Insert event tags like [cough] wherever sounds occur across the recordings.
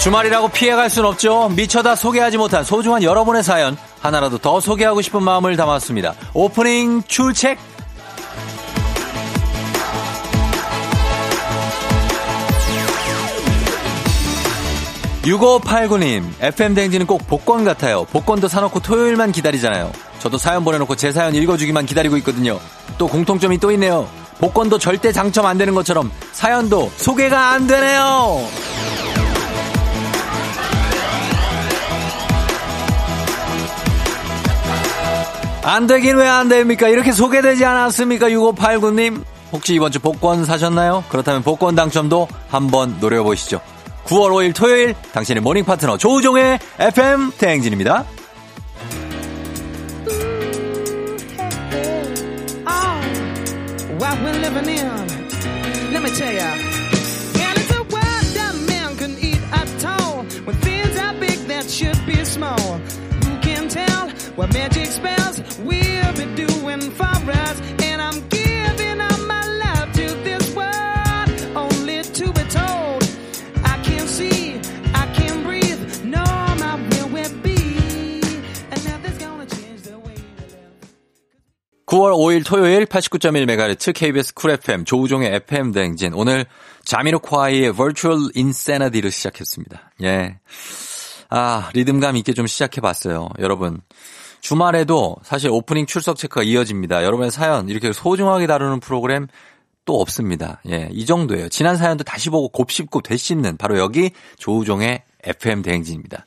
주말이라고 피해갈 순 없죠. 미쳐다 소개하지 못한 소중한 여러분의 사연 하나라도 더 소개하고 싶은 마음을 담았습니다. 오프닝 출첵 6589님, FM대행진은 꼭 복권 같아요. 복권도 사놓고 토요일만 기다리잖아요. 저도 사연 보내놓고 제 사연 읽어주기만 기다리고 있거든요. 또 공통점이 또 있네요. 복권도 절대 당첨 안 되는 것처럼 사연도 소개가 안 되네요. 안 되긴 왜 안 됩니까? 이렇게 소개되지 않았습니까? 6589님. 혹시 이번 주 복권 사셨나요? 그렇다면 복권 당첨도 한번 노려보시죠. 9월 5일 토요일 당신의 모닝 파트너 조우종의 FM 대행진입니다. 9월 5일 토요일 89.1MHz KBS 쿨 FM 조우종의 FM 대행진 오늘 자미로콰이의 Virtual Insanity를 시작했습니다. 예. 아, 리듬감 있게 좀 시작해 봤어요. 여러분. 주말에도 사실 오프닝 출석 체크가 이어집니다. 여러분의 사연 이렇게 소중하게 다루는 프로그램 또 없습니다. 예, 이 정도예요. 지난 사연도 다시 보고 곱씹고 되씹는 바로 여기 조우종의 FM 대행진입니다.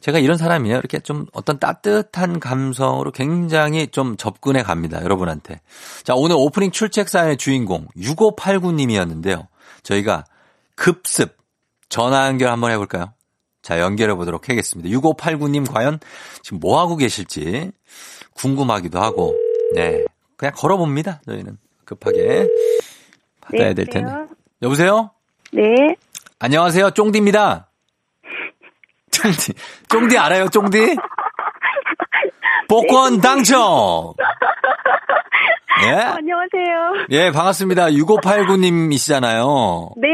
제가 이런 사람이에요. 이렇게 좀 어떤 따뜻한 감성으로 굉장히 좀 접근해 갑니다. 여러분한테. 자, 오늘 오프닝 출첵 사연의 주인공 6589님이었는데요. 저희가 급습 전화 연결 한번 해볼까요? 자, 연결해 보도록 하겠습니다. 6589님 과연 지금 뭐 하고 계실지 궁금하기도 하고, 네. 그냥 걸어봅니다. 저희는 급하게 받아야 네, 될 텐데. 여보세요? 네. 안녕하세요. 쫑디입니다. 쫑디. 쫑디 알아요, 쫑디? [laughs] 복권 네, 당첨! 예? 어, 안녕하세요. 예, 반갑습니다. 6589님이시잖아요. 네.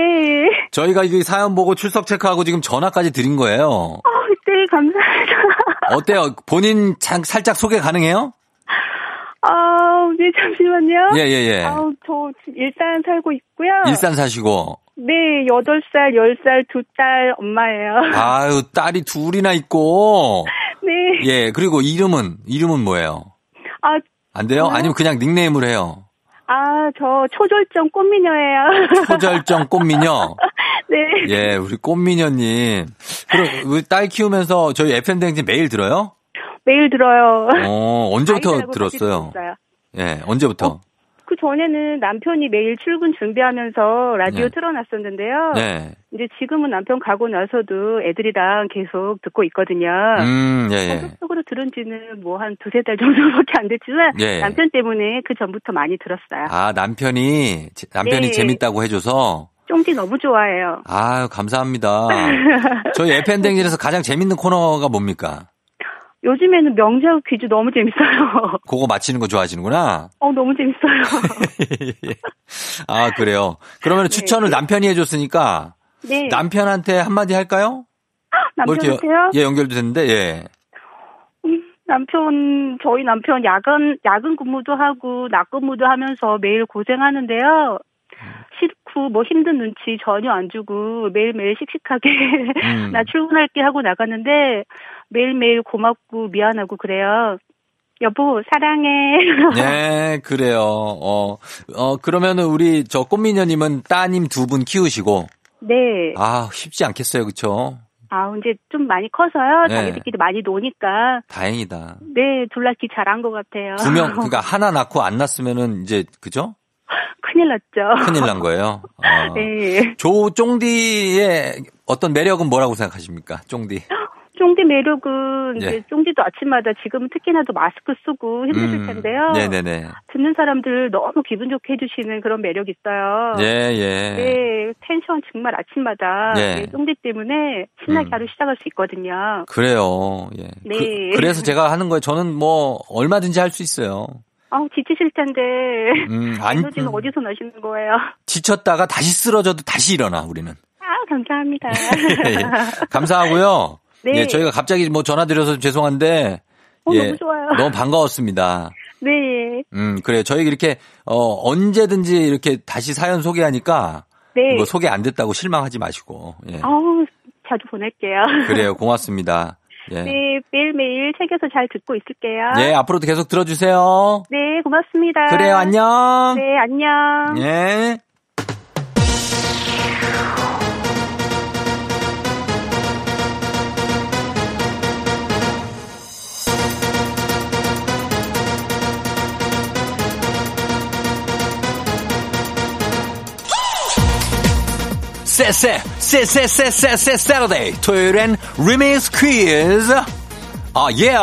저희가 이 사연 보고 출석 체크하고 지금 전화까지 드린 거예요. 어, 네, 감사합니다. 어때요? 본인 장, 살짝 소개 가능해요? 아, 네, 잠시만요. 예, 예, 예. 아, 저 일산 살고 있고요. 일산 사시고. 네, 8살, 10살 두 딸 엄마예요. 아유, 딸이 둘이나 있고. 네. 예, 그리고 이름은, 이름은 뭐예요? 아, 안 돼요? 저요? 아니면 그냥 닉네임으로 해요? 아, 저 초절정 꽃미녀예요. [laughs] 초절정 꽃미녀? 네. 예, 우리 꽃미녀님. 그럼 우리 딸 키우면서 저희 FM대행진 매일 들어요? 매일 들어요. 어, 언제부터 들었어요. 예, 언제부터? 어, 그 전에는 남편이 매일 출근 준비하면서 라디오 네. 틀어놨었는데요. 네. 이제 지금은 남편 가고 나서도 애들이랑 계속 듣고 있거든요. 음, 예, 예. 본격적으로 들은 지는 뭐 한 두세 달 정도밖에 안 됐지만 예. 남편 때문에 그 전부터 많이 들었어요. 아, 남편이, 제- 남편이 네. 재밌다고 해줘서. 쫑디 너무 좋아해요. 아유, 감사합니다. [laughs] 저희 FM대행진에서 가장 재밌는 코너가 뭡니까? 요즘에는 명작 퀴즈 너무 재밌어요. [laughs] 그거 맞히는 거 좋아하시는구나. 어, 너무 재밌어요. [laughs] 아, 그래요. 그러면 추천을 남편이 해줬으니까 네. 남편한테 한마디 할까요? [gasps] 뭐 남편한테요? 예, 연결도 됐는데, 예. 음, 남편, 저희 남편 야근, 야근 근무도 하고, 낮 근무도 하면서 매일 고생하는데요. 싫고, 뭐 힘든 눈치 전혀 안 주고, 매일매일 씩씩하게, [laughs] 음. 나 출근할게 하고 나가는데, 매일매일 고맙고, 미안하고 그래요. 여보, 사랑해. [laughs] 네, 그래요. 어, 어, 그러면은 우리 저 꽃미녀님은 따님 두 분 키우시고, 네. 아, 쉽지 않겠어요. 그쵸? 아, 이제 좀 많이 커서요. 네. 자기들끼리 많이 노니까. 다행이다. 네, 둘러키 잘한 것 같아요. 두 명, [laughs] 그러니까 하나 낳고 안 낳았으면은 이제, 그죠? 큰일 났죠. 큰일 난 거예요. 어. [laughs] 네. 조 쫑디의 어떤 매력은 뭐라고 생각하십니까? 쫑디. 쫑디 매력은 예. 이제 쫑디도 아침마다 지금은 특히나 더 마스크 쓰고 힘드실 음, 텐데요. 네네네. 듣는 사람들 너무 기분 좋게 해주시는 그런 매력이 있어요. 예, 예. 네, 텐션 정말 아침마다 예. 네, 쫑디 때문에 신나게 음. 하루 시작할 수 있거든요. 그래요. 예. 네. 그, 래서 제가 하는 거예요. 저는 뭐 얼마든지 할 수 있어요. 아우 지치실 텐데 음, [laughs] 안 에너지는 음, 어디서 나시는 거예요? 지쳤다가 다시 쓰러져도 다시 일어나 우리는. 아 감사합니다. [laughs] 예, 감사하고요. 네. 예, 저희가 갑자기 뭐 전화 드려서 죄송한데. 어, 예, 너무 좋아요. 너무 반가웠습니다. 네. 음, 그래요. 저희 이렇게, 어, 언제든지 이렇게 다시 사연 소개하니까. 네. 뭐 소개 안 됐다고 실망하지 마시고. 예. 어우, 자주 보낼게요. 그래요. 고맙습니다. 예. 네, 매일매일 책에서 잘 듣고 있을게요. 네, 앞으로도 계속 들어주세요. 네, 고맙습니다. 그래요, 안녕. 네, 안녕. 예. 쎄쎄 쎄쎄쎄쎄쎄 Saturday 토요일엔 리믹스 퀴즈 아 예.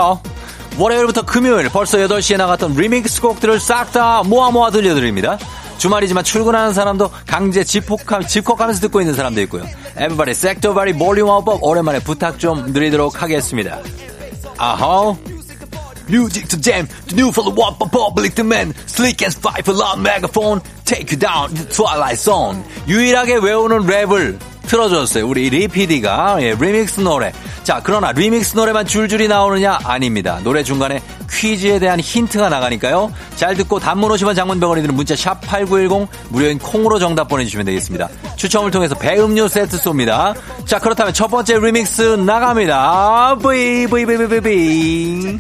월요일부터 금요일 벌써 8시에 나갔던 리믹스 곡들을 싹 다 모아 모아 들려드립니다. 주말이지만 출근하는 사람도 강제 집콕하, 집콕하면서 듣고 있는 사람도 있고요. Everybody shake that body volume up up 오랜만에 부탁 좀 드리도록 하겠습니다. 아하 Music to jam, the new for the what public demand, for loud megaphone, take you down to the twilight zone. 유일하게 외우는 랩을 틀어줬어요. 우리 리피디가 예, 리믹스 노래. 자, 그러나 리믹스 노래만 줄줄이 나오느냐? 아닙니다. 노래 중간에 퀴즈에 대한 힌트가 나가니까요. 잘 듣고 단문 50원 장문 100원이 드는 문자 샵 8910 무료인 콩으로 정답 보내주시면 되겠습니다. 추첨을 통해서 배음료 세트 쏩니다. 자, 그렇다면 첫 번째 리믹스 나갑니다. 브이, 브이, 브이, 브이,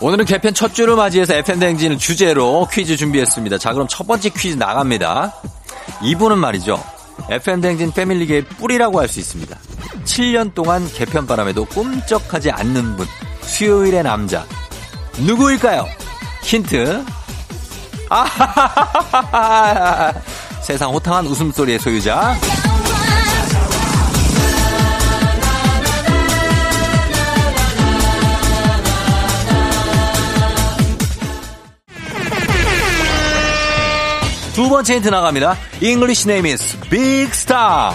오늘은 개편 첫 주를 맞이해서 FM대행진을 주제로 퀴즈 준비했습니다. 자, 그럼 첫 번째 퀴즈 나갑니다. 이분은 말이죠. FM대행진 패밀리계의 뿌리라고 할 수 있습니다. 7년 동안 개편 바람에도 꿈쩍하지 않는 분. 수요일의 남자. 누구일까요? 힌트. 아, 세상 호탕한 웃음소리의 소유자. 두 번째 힌트 나갑니다. English name is Big Star.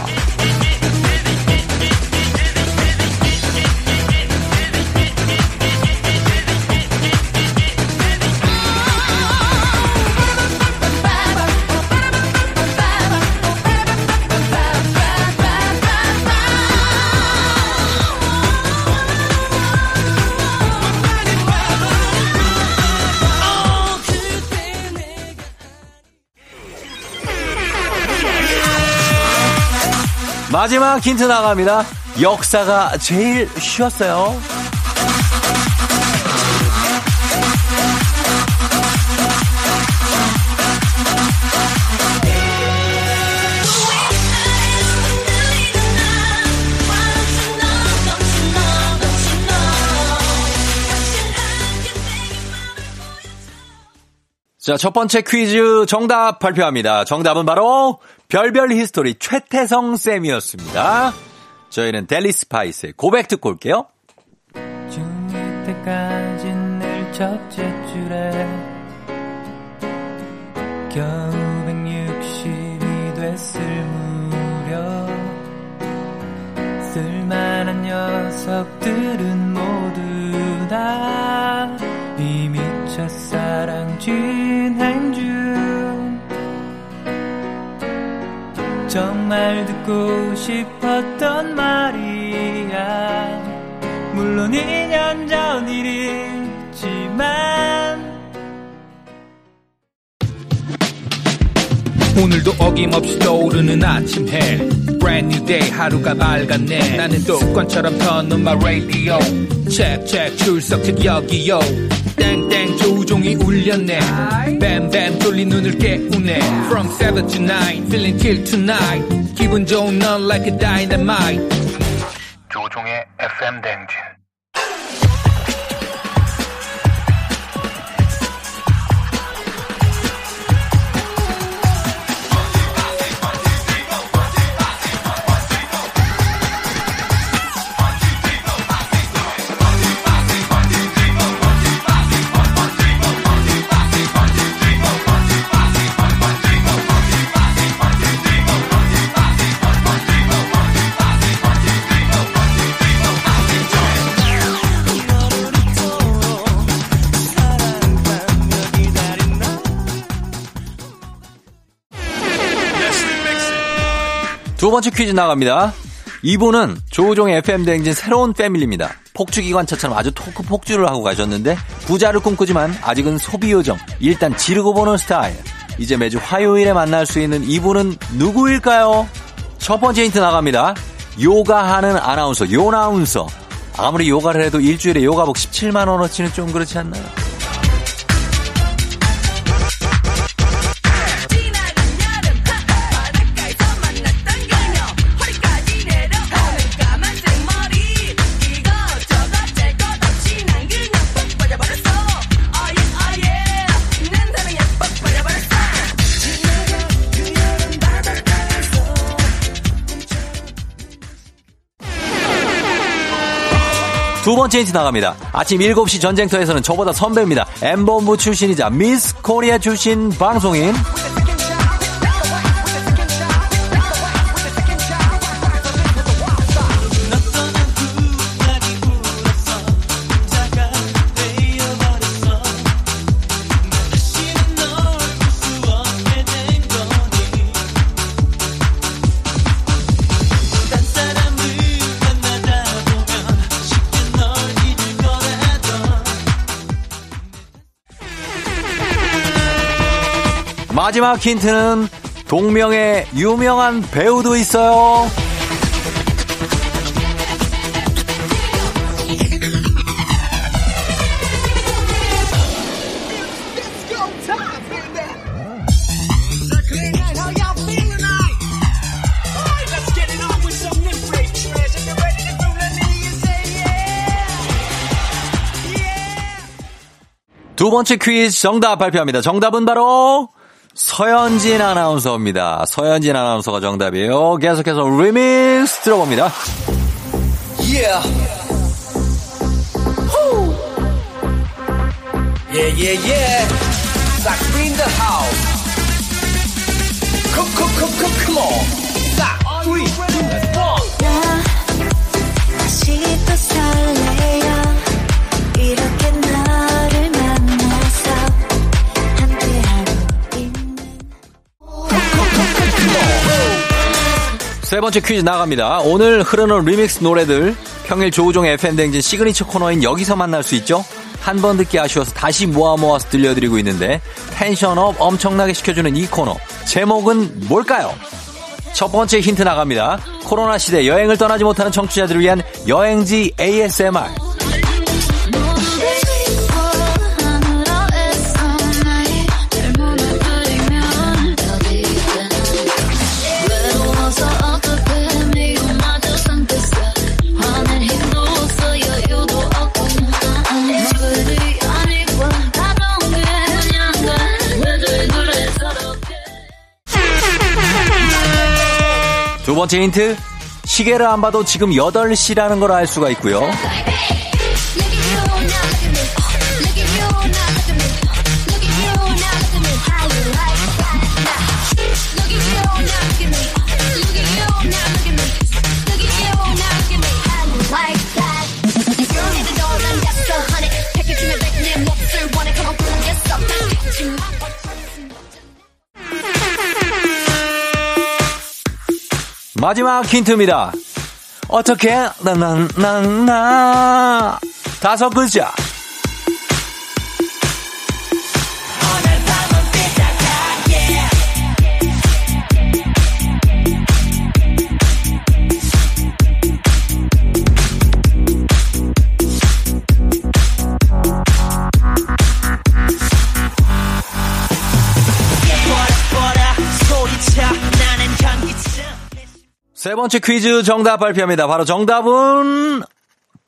마지막 힌트 나갑니다. 역사가 제일 쉬웠어요. 자, 첫 번째 퀴즈 정답 발표합니다. 정답은 바로 별별 히스토리 최태성 쌤이었습니다. 저희는 델리 스파이스의 고백 듣고 올게요. 중2 때까지 늘 첫째 줄에 겨우 160이 됐을 무렵 쓸만한 녀석들은 모두 다 이미 첫사랑 진 정말 듣고 싶었던 말이야. 물론 2년 전 일이지만. 오늘도 어김없이 떠오르는 아침 해. Brand new day 하루가 밝았네. 나는 습관처럼 터는 my radio check check 출석 책 여기요 땡땡 조종이 울렸네 뱀뱀 졸린 눈을 깨우네 From 7 to 9 feeling till tonight 기분 좋은 넌 like a dynamite 조종의 FM 댕진 두 번째 퀴즈 나갑니다. 이분은 조우종의 FM 대행진 새로운 패밀리입니다. 폭주기관차처럼 아주 토크 폭주를 하고 가셨는데 부자를 꿈꾸지만 아직은 소비 요정 일단 지르고 보는 스타일. 이제 매주 화요일에 만날 수 있는 이분은 누구일까요? 첫 번째 힌트 나갑니다. 요가하는 아나운서, 요나운서. 아무리 요가를 해도 일주일에 요가복 17만 원어치는 좀 그렇지 않나요? 두 번째 힌트 나갑니다. 아침 7시 전쟁터에서는 저보다 선배입니다. 엠본부 출신이자 미스 코리아 출신 방송인. 마지막 힌트는 동명의 유명한 배우도 있어요. 두 번째 퀴즈 정답 발표합니다. 정답은 바로 서현진 아나운서입니다. 서현진 아나운서가 정답이에요. 계속해서 리믹스 들어봅니다. Yeah. Yeah, yeah, yeah. 싹 house. Come, come, come, come, come on. 세 번째 퀴즈 나갑니다. 오늘 흐르는 리믹스 노래들 평일 조우종의 FM대행진 signature 코너인 여기서 만날 수 있죠? 한 번 듣기 아쉬워서 다시 모아 모아서 들려드리고 있는데 tension up 엄청나게 시켜주는 이 코너 제목은 뭘까요? 첫 번째 힌트 나갑니다. 코로나 시대 여행을 떠나지 못하는 청취자들을 위한 여행지 ASMR 번째 힌트 시계를 안 봐도 지금 8시라는 걸 알 수가 있고요. 마지막 힌트입니다. 어떻게 나나나나 다섯 글자. 세 번째 퀴즈 정답 발표합니다. 바로 정답은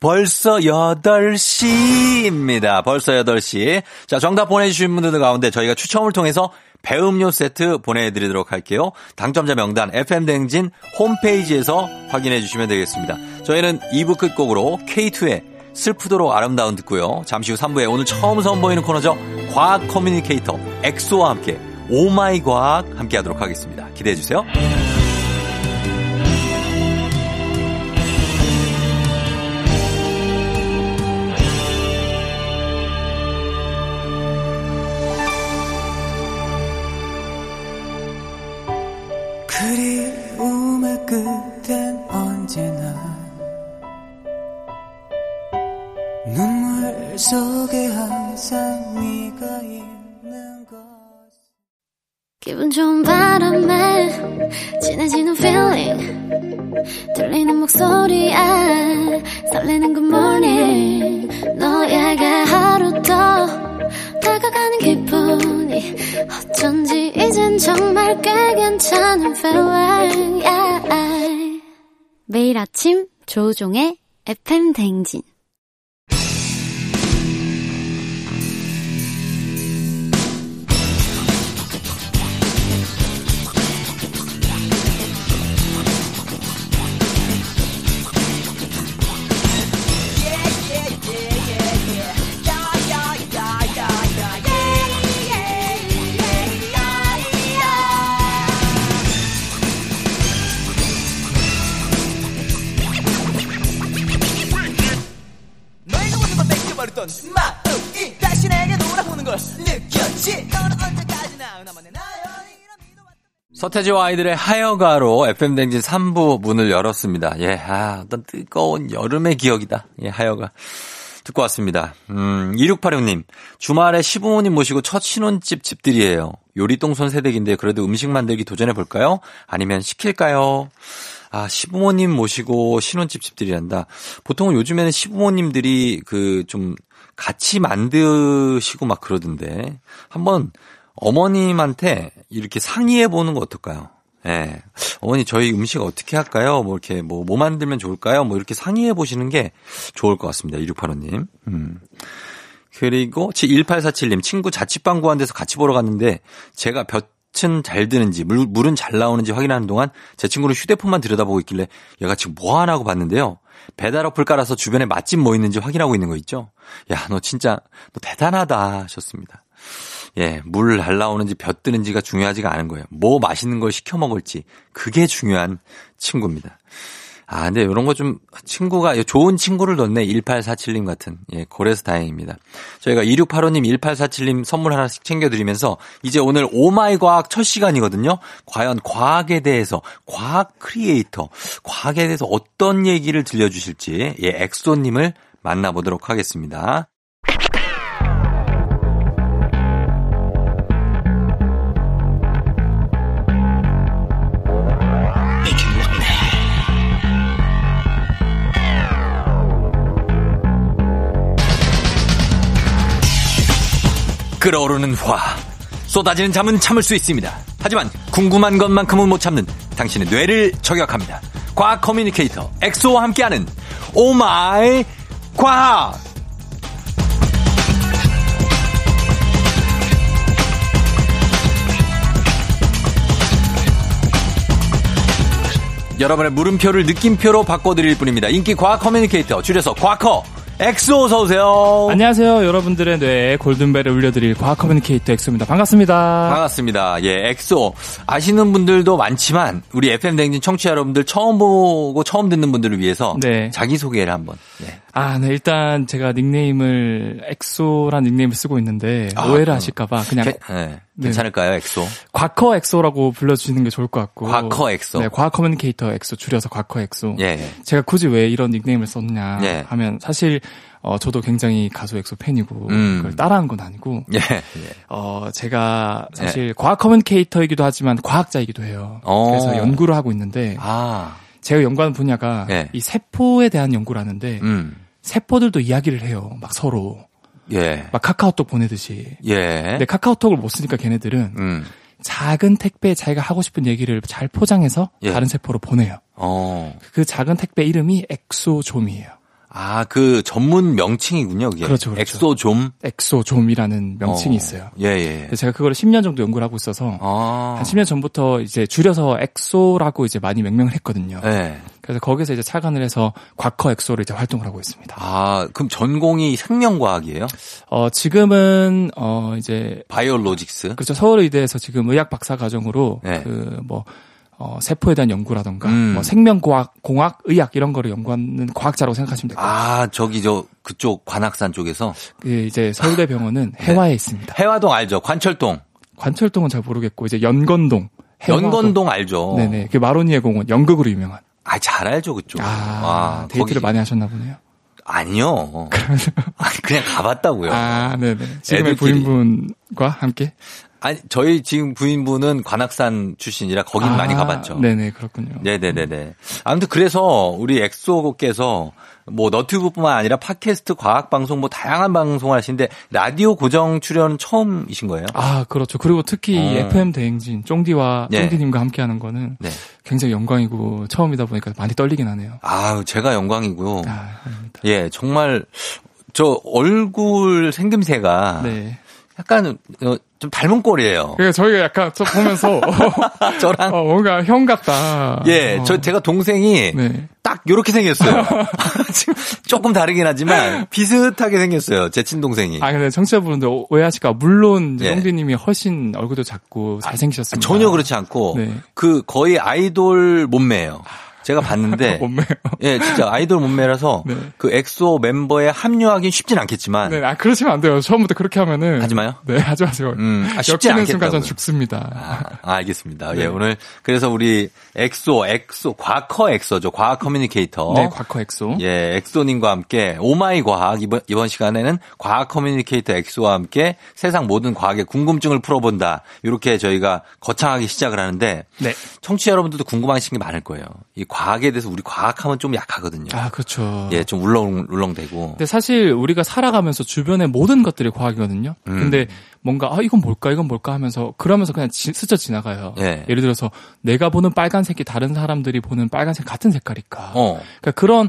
벌써 8시입니다. 벌써 8시. 자, 정답 보내주신 분들 가운데 저희가 추첨을 통해서 배음료 세트 보내드리도록 할게요. 당첨자 명단 FM대행진 홈페이지에서 확인해 주시면 되겠습니다. 저희는 2부 끝곡으로 K2의 슬프도록 아름다운 듣고요. 잠시 후 3부에 오늘 처음 선보이는 코너죠. 과학 communicator 엑소와 함께 오마이 과학 함께 하도록 하겠습니다. 기대해 주세요. 조우종의 FM 댕진 뺏겨버렸던 마음이 다시 내게 돌아오는 걸 느꼈지 너는 언제까지나 나만의 나연이 서태지와 아이들의 하여가로 FM댕진 3부 문을 열었습니다. 예, 아, 어떤 뜨거운 여름의 기억이다. 예, 하여가. 듣고 왔습니다. 음, 2686님. 주말에 시부모님 모시고 첫 신혼집 집들이에요. 요리똥손 세댁인데 그래도 음식 만들기 도전해볼까요? 아니면 시킬까요? 아, 시부모님 모시고 신혼집 집들이란다. 보통은 요즘에는 시부모님들이 그 좀 같이 만드시고 막 그러던데. 한번 어머님한테 이렇게 상의해 보는 거 어떨까요? 예. 어머니 저희 음식 어떻게 할까요? 뭐 이렇게 뭐, 뭐 만들면 좋을까요? 뭐 이렇게 상의해 보시는 게 좋을 것 같습니다. 2685 님. 음. 그리고 1847님 친구 자취방 구한 데서 같이 보러 갔는데 제가 볕 은 잘 드는지 물, 물은 잘 나오는지 확인하는 동안 제 친구는 휴대폰만 들여다보고 있길래 얘가 지금 뭐 하나 하고 봤는데요. 배달 어플 깔아서 주변에 맛집 뭐 있는지 확인하고 있는 거 있죠. 야, 너 진짜 너 대단하다 하셨습니다. 예, 물 잘 나오는지 볕 뜨는지가 중요하지가 않은 거예요. 뭐 맛있는 걸 시켜 먹을지 그게 중요한 친구입니다. 아, 근데 이런 거 좀 친구가 좋은 친구를 뒀네. 1847님 같은. 예, 그래서 다행입니다. 저희가 2685님, 1847님 선물 하나씩 챙겨 드리면서 이제 오늘 oh my 과학 첫 시간이거든요. 과연 과학에 대해서 과학 크리에이터, 과학에 대해서 어떤 얘기를 들려 주실지 예, 엑소 님을 만나보도록 하겠습니다. 끓어오르는 화. 쏟아지는 잠은 참을 수 있습니다. 하지만 궁금한 것만큼은 못 참는 당신의 뇌를 저격합니다. 과학 communicator 엑소와 함께하는 oh my 과학. 여러분의 물음표를 느낌표로 바꿔드릴 뿐입니다. 인기 과학 communicator 줄여서 과커 엑소 어서 오세요. 안녕하세요. 여러분들의 뇌에 골든벨을 울려드릴 과학 communicator 엑소입니다. 반갑습니다. 반갑습니다. 예, 엑소. 아시는 분들도 많지만, 우리 FM대행진 청취자 여러분들 처음 보고 처음 듣는 분들을 위해서 네. 자기 소개를 한번. 네. 아, 네. 일단 제가 닉네임을 엑소란 닉네임을 쓰고 있는데 아, 오해를 그럼. 하실까봐 그냥 게- 네. 괜찮을까요, 엑소? 과커 엑소라고 불러주시는 게 좋을 것 같고. 과커 엑소. 네, 과학 communicator 엑소 줄여서 과커 엑소. 예, 예. 제가 굳이 왜 이런 닉네임을 썼냐 예. 하면 사실 어, 저도 굉장히 가수 엑소 팬이고 음. 그걸 따라한 건 아니고 예, 예. 어, 제가 사실 과학 communicator이기도 하지만 과학자이기도 해요. 어. 그래서 연구를 하고 있는데 아, 제가 연구하는 분야가 예. 이 세포에 대한 연구를 하는데 음. 세포들도 이야기를 해요. 막 서로 예. 막 카카오톡 보내듯이. 예. 근데 카카오톡을 못 쓰니까 걔네들은 음. 작은 택배에 자기가 하고 싶은 얘기를 잘 포장해서 예. 다른 세포로 보내요. 어. 그 작은 택배 이름이 exosome이에요. 아, 그 전문 명칭이군요, 그게. 그렇죠, 그렇죠. 엑소좀. 엑소좀이라는 명칭이 어. 있어요. 예, 예. 제가 그거를 10년 정도 연구를 하고 있어서 아. 한 10년 전부터 이제 줄여서 엑소라고 이제 많이 명명을 했거든요. 예. 그래서 거기서 이제 착안을 해서 과커 엑소로 이제 활동을 하고 있습니다. 아, 그럼 전공이 생명과학이에요? 어, 지금은, 어, 이제, biologics? 그렇죠. 서울의대에서 지금 의학 박사 과정으로, 네. 그, 뭐, 어, 세포에 대한 연구라던가, 음. 뭐, 생명과학, 공학, 의학 이런 거를 연구하는 과학자라고 생각하시면 될 것 같아요. 아, 저기 저 그쪽 관악산 쪽에서 그 이제 서울대 병원은 [laughs] 해화에 있습니다. 해화동 알죠? 관철동. 관철동은 잘 모르겠고, 이제 연건동. 해화동. 연건동 알죠? 네 네. 그 마로니에 공원, 연극으로 유명한. 아, 잘 알죠, 그쪽. 아, 와, 데이트를 거기- 많이 하셨나 보네요. 아니요. [laughs] 아니, 그냥 가봤다고요. 아, 네네. 지금의 애들끼리. 부인분과 함께? 아니, 저희 지금 부인분은 관악산 출신이라 거긴 아, 많이 가봤죠. 네네, 그렇군요. 네네네네. 아무튼 그래서 우리 엑소께서 뭐 너튜브뿐만 아니라 팟캐스트, 과학 방송 뭐 다양한 방송을 하시는데 라디오 고정 출연은 처음이신 거예요? 아, 그렇죠. 그리고 특히 어. FM 대행진, 쫑디와 네. 쫑디님과 함께 하는 거는 네. 굉장히 영광이고 처음이다 보니까 많이 떨리긴 하네요. 아유, 제가 영광이고요. 아. 예, 정말 저 얼굴 생김새가 네. 약간 어, 좀 닮은 꼴이에요. 그러니까 저희가 약간 저 보면서 [laughs] [laughs] 저랑 어, 뭔가 형 같다. 예, 어. 저 제가 동생이 네. 딱 요렇게 생겼어요. [laughs] 지금 조금 다르긴 하지만 비슷하게 생겼어요. 제 친동생이. 아 근데 청취자분들 오- 오해하실까 물론 예. 쫑디님이 훨씬 얼굴도 작고 잘생기셨습니다. 전혀 그렇지 않고 네. 그 거의 아이돌 몸매예요. 제가 봤는데 [laughs] 몸매요. 예, 진짜 아이돌 몸매라서 [laughs] 네. 그 엑소 멤버에 합류하긴 쉽진 않겠지만 네, 아 그러시면 안 돼요. 처음부터 그렇게 하면은 하지 마요? 네, 하지 마세요. 음, 아, 쉽지 엮이는 순간. 전 죽습니다. 아, 알겠습니다. 네. 예, 오늘 그래서 우리 엑소, 엑소, 과커 엑소죠. 과학 communicator. 네, 과커 엑소. 예, 엑소님과 함께 오마이 과학 이번 이번 시간에는 과학 communicator 엑소와 함께 세상 모든 과학의 궁금증을 풀어본다. 이렇게 저희가 거창하게 시작을 하는데 네. 청취자 여러분들도 궁금하신 게 많을 거예요. 이 과학에 대해서 우리 과학하면 좀 약하거든요. 아 그렇죠. 예, 좀 울렁 울렁대고. 근데 사실 우리가 살아가면서 주변의 모든 것들이 과학이거든요. 음. 근데 뭔가 아 이건 뭘까 이건 뭘까 하면서 그러면서 그냥 지- 스쳐 지나가요. 예. 예를 들어서 내가 보는 빨간색이 다른 사람들이 보는 빨간색 같은 색깔일까. 어. 그러니까 그런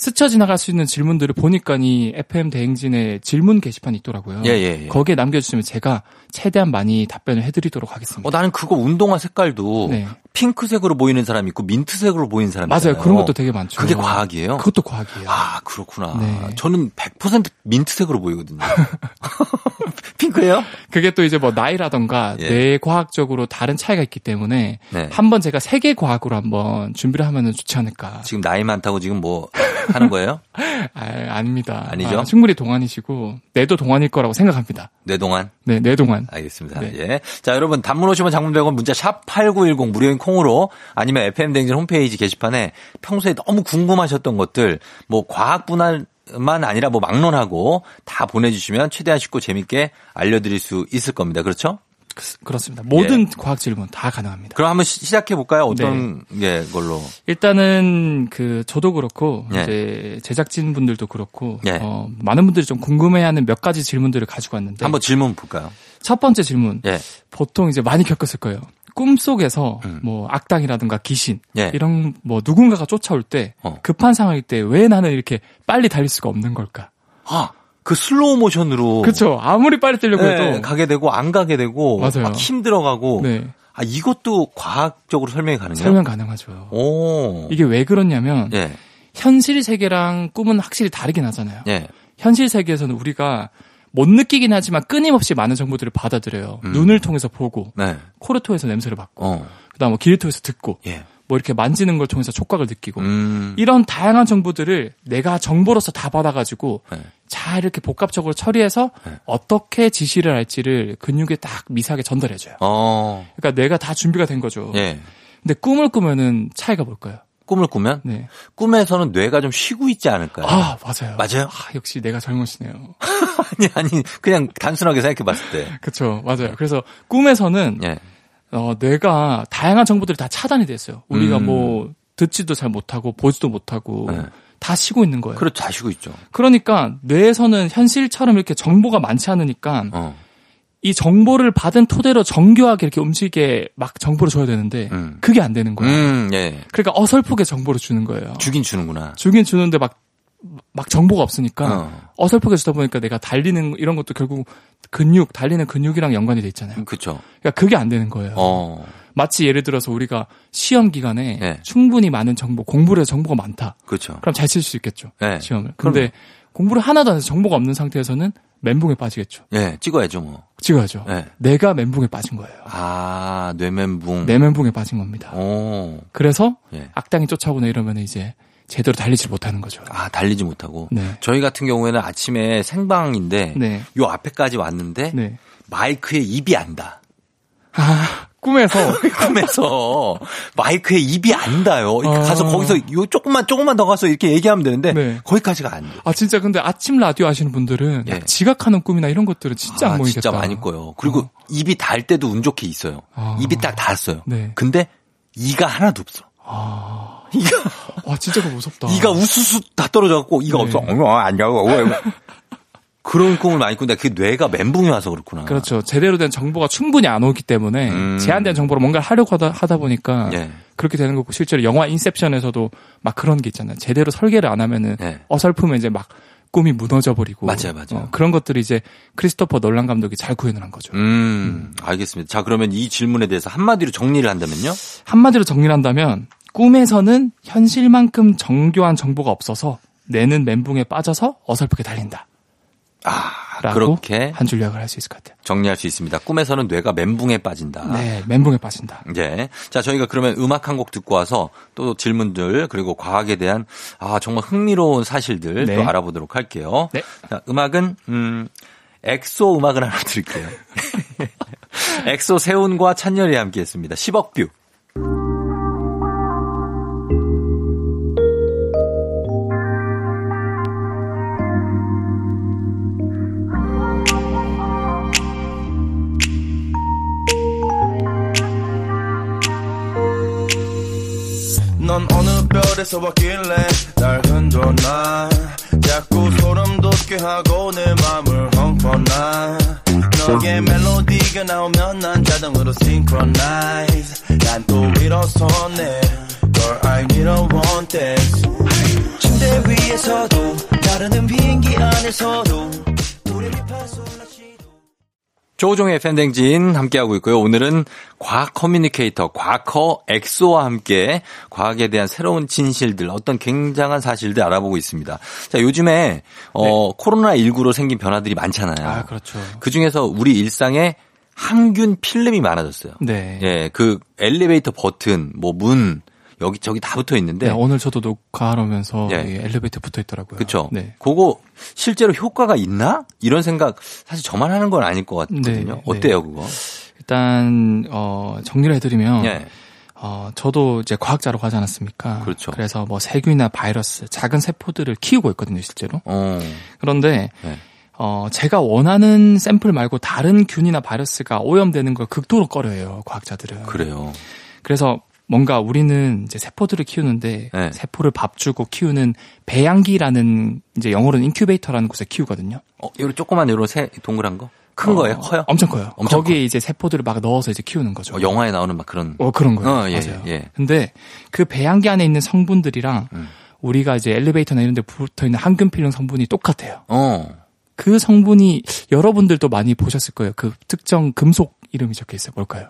스쳐 지나갈 수 있는 질문들을 보니까 이 FM 대행진에 질문 게시판이 있더라고요. 예, 예, 예. 거기에 남겨주시면 제가 최대한 많이 답변을 해드리도록 하겠습니다. 어, 나는 그거 운동화 색깔도 네. 핑크색으로 보이는 사람이 있고 민트색으로 보이는 사람이 맞아요. 있잖아요. 그런 것도 되게 많죠. 그게 과학이에요? 그것도 과학이에요. 아, 그렇구나. 네. 저는 100% 민트색으로 보이거든요. [laughs] 핑크예요? 그게 또 이제 뭐 나이라던가 예. 뇌 과학적으로 다른 차이가 있기 때문에 네. 한번 제가 세계 과학으로 한번 준비를 하면은 좋지 않을까. 지금 나이 많다고 지금 뭐 하는 거예요? [laughs] 아, 아닙니다. 아니죠? 아, 충분히 동안이시고 뇌도 동안일 거라고 생각합니다. 뇌 동안? 네, 뇌 동안. 알겠습니다. 네. 예. 자, 여러분, 단문 오시면 장문 100원 문자 샵8910 무료인 콩 으로 아니면 FM댕진 홈페이지 게시판에 평소에 너무 궁금하셨던 것들 뭐 과학분만 아니라 뭐 막론하고 다 보내주시면 최대한 쉽고 재밌게 알려드릴 수 있을 겁니다. 그렇죠? 그렇습니다. 모든 예. 과학 질문 다 가능합니다. 그럼 한번 시- 시작해 볼까요? 어떤 게 걸로? 일단은 그 저도 그렇고 예. 이제 제작진 분들도 그렇고 예. 어, 많은 분들이 좀 궁금해하는 몇 가지 질문들을 가지고 왔는데 한번 질문 볼까요? 첫 번째 질문 예. 보통 이제 많이 겪었을 거예요. 꿈속에서 음. 뭐 악당이라든가 귀신 예. 이런 뭐 누군가가 쫓아올 때 어. 급한 상황일 때 왜 나는 이렇게 빨리 달릴 수가 없는 걸까? 아, 그 슬로우 모션으로. 그렇죠. 아무리 빨리 뛰려고 네, 해도 가게 되고 안 가게 되고 맞아요. 막 힘들어가고 네, 아 이것도 과학적으로 설명이 가능해요? 설명 가능하죠. 오. 이게 왜 그러냐면 예. 현실 세계랑 꿈은 확실히 다르긴 하잖아요. 예. 현실 세계에서는 우리가 못 느끼긴 하지만 끊임없이 많은 정보들을 받아들여요. 음. 눈을 통해서 보고, 네. 코를 통해서 냄새를 맡고, 어. 그다음 뭐 귀를 통해서 듣고, 예. 뭐 이렇게 만지는 걸 통해서 촉각을 느끼고, 음. 이런 다양한 정보들을 내가 정보로서 다 받아가지고 네. 잘 이렇게 복합적으로 처리해서 네. 어떻게 지시를 할지를 근육에 딱 미세하게 전달해줘요. 어. 그러니까 내가 다 준비가 된 거죠. 예. 근데 꿈을 꾸면은 차이가 뭘까요? 꿈을 꾸면 네. 꿈에서는 뇌가 좀 쉬고 있지 않을까요? 아 맞아요. 맞아요? 아, 역시 내가 젊으시네요. [laughs] 아니 아니 그냥 단순하게 생각해 봤을 때. 그렇죠. 맞아요. 그래서 꿈에서는 예. 어, 뇌가 다양한 정보들이 다 차단이 됐어요. 우리가 음. 뭐 듣지도 잘 못하고 보지도 못하고 네. 다 쉬고 있는 거예요. 그렇죠. 다 쉬고 있죠. 그러니까 뇌에서는 현실처럼 이렇게 정보가 많지 않으니까 어. 이 정보를 받은 토대로 정교하게 이렇게 움직이게 막 정보를 줘야 되는데 음. 그게 안 되는 거예요. 음, 예. 그러니까 어설프게 정보를 주는 거예요. 주긴 주는구나. 주긴 주는데 막, 막 정보가 없으니까 어. 어. 설프게 주다 보니까 내가 달리는 이런 것도 결국 근육, 달리는 근육이랑 연관이 돼 있잖아요. 그렇죠. 그러니까 그게 안 되는 거예요. 어. 마치 예를 들어서 우리가 시험 기간에 예. 충분히 많은 정보, 공부를 해서 정보가 많다. 그렇죠. 그럼 잘 칠 수 있겠죠. 예. 시험을. 근데 공부를 하나도 안 해서 정보가 없는 상태에서는 멘붕에 빠지겠죠. 예, 찍어야죠, 뭐. 찍어야죠. 예. 내가 멘붕에 빠진 거예요. 아, 뇌멘붕. 내 멘붕에 빠진 겁니다. 오. 그래서 예. 악당이 쫓아오거나 이러면 이제 제대로 달리지 못하는 거죠. 아, 달리지 못하고. 네. 저희 같은 경우에는 아침에 생방인데 네. 요 앞에까지 왔는데 네. 마이크에 입이 안다. 아, 꿈에서 [laughs] 꿈에서 마이크에 입이 안 닿아요. 아. 가서 거기서 요 조금만 조금만 더 가서 이렇게 얘기하면 되는데 네. 거기까지가 안 돼. 아 진짜 근데 아침 라디오 하시는 분들은 예. 지각하는 꿈이나 이런 것들은 진짜 아, 안 보이겠다. 진짜 많이 꿔요. 그리고 입이 닿을 때도 운 좋게 있어요. 아. 입이 딱 닿았어요. 네. 근데 이가 하나도 없어. 이가 와 진짜 그거 무섭다. 이가 우수수 다 떨어져갖고 이가 네. 없어. 어, 안녕. 그런 꿈을 많이 꾼다. 그게 뇌가 멘붕이 와서 그렇구나. 그렇죠. 제대로 된 정보가 충분히 안 오기 때문에 음. 제한된 정보로 뭔가를 하려고 하다, 하다 보니까 예. 그렇게 되는 거고 실제로 영화 인셉션에서도 막 그런 게 있잖아요. 제대로 설계를 안 하면은 예. 어설프면 이제 막 꿈이 무너져 버리고 맞아요, 맞아요. 어, 그런 것들이 이제 크리스토퍼 놀란 감독이 잘 구현을 한 거죠. 음, 알겠습니다. 자, 그러면 이 질문에 대해서 한마디로 정리를 한다면요? 한마디로 정리를 한다면 꿈에서는 현실만큼 정교한 정보가 없어서 뇌는 멘붕에 빠져서 어설프게 달린다. 아, 그렇게 한 줄 요약을 할 수 있을 것 같아요. 정리할 수 있습니다. 꿈에서는 뇌가 멘붕에 빠진다. 네, 멘붕에 빠진다. 예. 자, 저희가 그러면 음악 한 곡 듣고 와서 또 질문들 그리고 과학에 대한 아, 정말 흥미로운 사실들 네. 또 알아보도록 할게요. 네. 자, 음악은 음 엑소 음악을 하나 드릴게요. [laughs] 엑소 세훈과 찬열이 함께 했습니다. 10억 뷰. 넌 어느 별에서 왔길래 날 흔들어놔 자꾸 소름 돋게 하고 내 맘을 헝퍼나? 너의 멜로디가 나오면 난 자동으로 synchronize. 난또 일어서네. Girl I need a one dance. 침대 위에서도 나르는 비행기 안에서도 조종의 팬댕진 함께하고 있고요. 오늘은 과학 communicator 과커 엑소와 함께 과학에 대한 새로운 진실들, 어떤 굉장한 사실들 알아보고 있습니다. 자, 요즘에 어, 코로나 19로 생긴 변화들이 많잖아요. 아, 그렇죠. 그 중에서 우리 일상에 항균 필름이 많아졌어요. 네. 예, 그 엘리베이터 버튼, 뭐 문, 여기 저기 다 붙어 있는데 네, 오늘 저도 예. 이 엘리베이터 붙어 있더라고요. 그렇죠. 네. 그거 실제로 효과가 있나? 이런 생각 사실 저만 하는 건 아닐 것 같거든요. 네, 어때요, 그거? 일단 어 정리를 해드리면 예. 어 저도 이제 과학자라고 하지 않았습니까? 그렇죠. 래서 뭐 세균이나 바이러스, 작은 세포들을 키우고 있거든요, 실제로. 어. 그런데 네. 어 제가 원하는 샘플 말고 다른 균이나 바이러스가 오염되는 걸 극도로 꺼려해요, 과학자들은. 그래요. 그래서 뭔가 우리는 이제 세포들을 키우는데 네. 세포를 밥 주고 키우는 배양기라는 이제 영어로는 인큐베이터라는 곳에 키우거든요. 어, 요런 조그만 요런 새 동그란 거? 큰 어, 거예요? 커요? 엄청 커요. 엄청 거기에 이제 세포들을 막 넣어서 이제 키우는 거죠. 어, 영화에 나오는 막 그런. 어, 그런 거예요. 어, 예, 맞아요. 예. 근데 그 배양기 안에 있는 성분들이랑 음. 우리가 이제 엘리베이터나 이런 데 붙어 있는 항균 필름 성분이 똑같아요. 어. 그 성분이 여러분들도 많이 보셨을 거예요. 그 특정 금속 이름이 적혀 있어요. 뭘까요?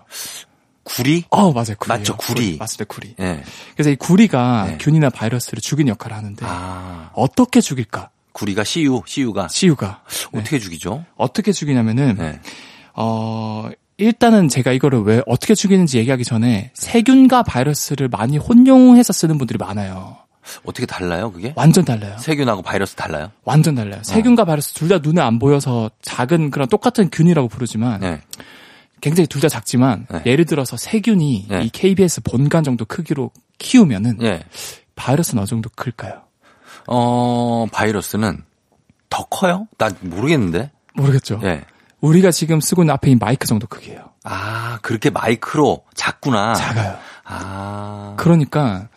구리? 어, 맞아요. 구리. 맞죠, 구리. 맞습니다. 구리. 예. 그래서 이 구리가 네. 균이나 바이러스를 죽이는 역할을 하는데 아. 어떻게 죽일까? 구리가 CU, CU가. CU가 어떻게 죽이죠? 어떻게 죽이냐면은 네. 어 일단은 제가 이거를 왜 어떻게 죽이는지 얘기하기 전에 세균과 바이러스를 많이 혼용해서 쓰는 분들이 많아요. 어떻게 달라요, 그게? 완전 달라요. 세균하고 바이러스 달라요? 완전 달라요. 세균과 바이러스 둘 다 눈에 안 보여서 작은 그런 똑같은 균이라고 부르지만 네. 굉장히 둘 다 작지만 네. 예를 들어서 세균이 네. 이 KBS 본관 정도 크기로 키우면은 예. 바이러스는 어느 정도 클까요? 어, 바이러스는 더 커요? 난 모르겠는데. 모르겠죠. 예. 우리가 지금 쓰고 있는 앞에 이 마이크 정도 크기예요. 아, 그렇게 마이크로 작구나. 작아요. 아. 그러니까